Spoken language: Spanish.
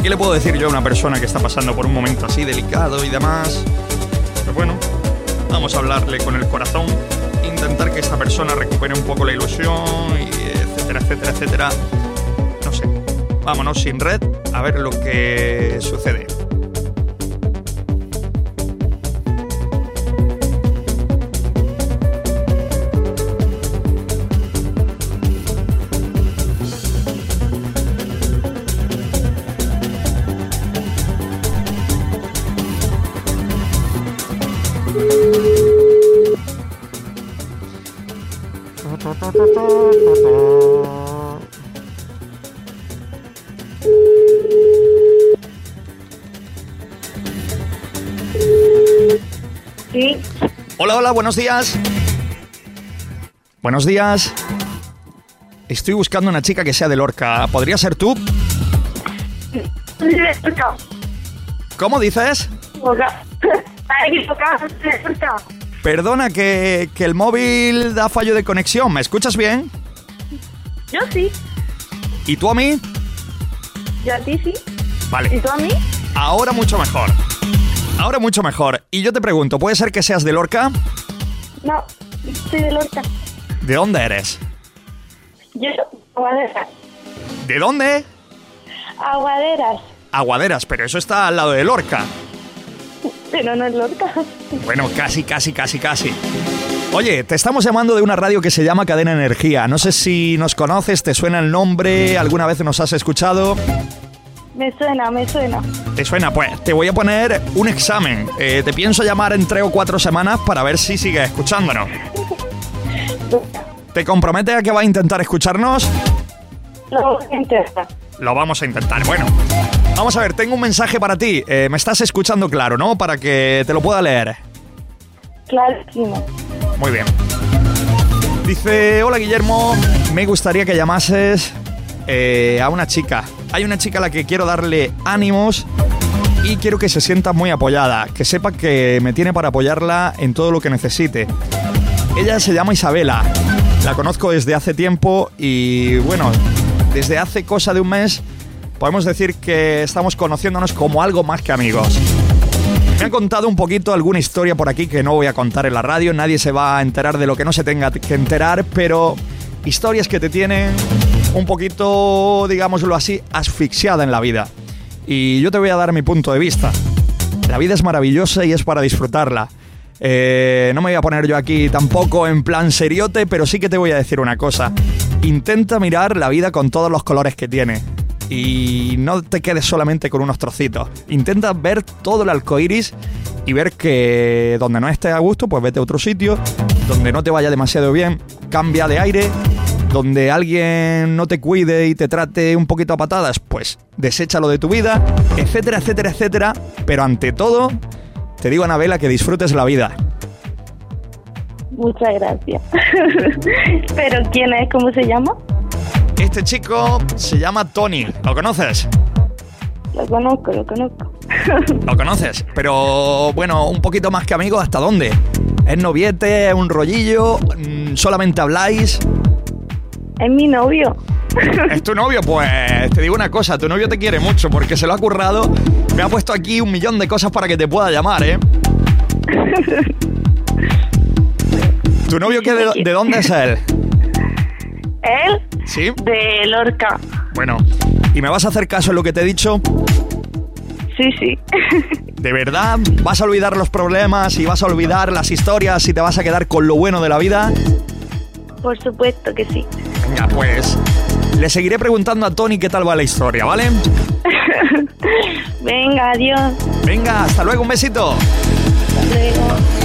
¿Y qué le puedo decir yo a una persona que está pasando por un momento así delicado y demás? Pero bueno, vamos a hablarle con el corazón, intentar que esta persona recupere un poco la ilusión, etcétera, etcétera, etcétera. No sé, vámonos sin red a ver lo que sucede. Sí, Hola, hola, buenos días. Buenos días. Estoy buscando una chica que sea de Lorca. ¿Podría ser tú? ¿Cómo dices? Perdona que, que el móvil da fallo de conexión. ¿Me escuchas bien? Yo sí, ¿Y tú a mí? yo a ti sí. ¿Y Vale. tú a mí? Ahora mucho mejor. Ahora mucho mejor. Y yo te pregunto, ¿puede ser que seas de Lorca? No, soy de Lorca. ¿De dónde eres? Yo, Aguaderas. ¿De dónde? Aguaderas. Aguaderas, pero eso está al lado de Lorca. Pero no es Lorca. Bueno, casi, casi, casi, casi. Oye, te estamos llamando de una radio que se llama Cadena Energía. No sé si nos conoces, te suena el nombre, alguna vez nos has escuchado. Me suena, me suena. ¿Te suena? Pues te voy a poner un examen. Eh, te pienso llamar en tres o cuatro semanas para ver si sigues escuchándonos. ¿Te comprometes a que vas a intentar escucharnos? Lo interesa. Lo vamos a intentar. Bueno, vamos a ver, tengo un mensaje para ti. Eh, me estás escuchando claro, ¿no? Para que te lo pueda leer. Clarísimo. Muy bien. Dice, hola Guillermo, me gustaría que llamases eh, a una chica. Hay una chica a la que quiero darle ánimos y quiero que se sienta muy apoyada, que sepa que me tiene para apoyarla en todo lo que necesite. Ella se llama Isabela, la conozco desde hace tiempo y bueno, desde hace cosa de un mes podemos decir que estamos conociéndonos como algo más que amigos. Me han contado un poquito alguna historia por aquí que no voy a contar en la radio, nadie se va a enterar de lo que no se tenga que enterar, pero historias que te tienen un poquito, digámoslo así, asfixiada en la vida. Y yo te voy a dar mi punto de vista. La vida es maravillosa y es para disfrutarla. Eh, no me voy a poner yo aquí tampoco en plan seriote, pero sí que te voy a decir una cosa. Intenta mirar la vida con todos los colores que tiene. Y no te quedes solamente con unos trocitos. Intenta ver todo el arco iris y ver que donde no estés a gusto, pues vete a otro sitio. Donde no te vaya demasiado bien, cambia de aire. Donde alguien no te cuide y te trate un poquito a patadas, pues deséchalo de tu vida, etcétera, etcétera, etcétera. Pero ante todo, te digo, Anabela, que disfrutes la vida. Muchas gracias. ¿Pero quién es? ¿Cómo se llama? Este chico se llama Tony. ¿Lo conoces? Lo conozco, lo conozco. Lo conoces. Pero bueno, un poquito más que amigo, ¿hasta dónde? ¿Es noviete? ¿Es un rollillo? Mm, ¿Solamente habláis? Es mi novio. ¿Es tu novio? Pues te digo una cosa, tu novio te quiere mucho porque se lo ha currado. Me ha puesto aquí un millón de cosas para que te pueda llamar, ¿eh? ¿Tu novio qué, de, de dónde es él? Él, ¿Sí? de Lorca. Bueno, ¿y me vas a hacer caso en lo que te he dicho? Sí, sí. ¿De verdad vas a olvidar los problemas y vas a olvidar las historias y te vas a quedar con lo bueno de la vida? Por supuesto que sí. Venga, pues le seguiré preguntando a Tony qué tal va la historia, ¿vale? Venga, adiós. Venga, hasta luego, un besito. Hasta luego.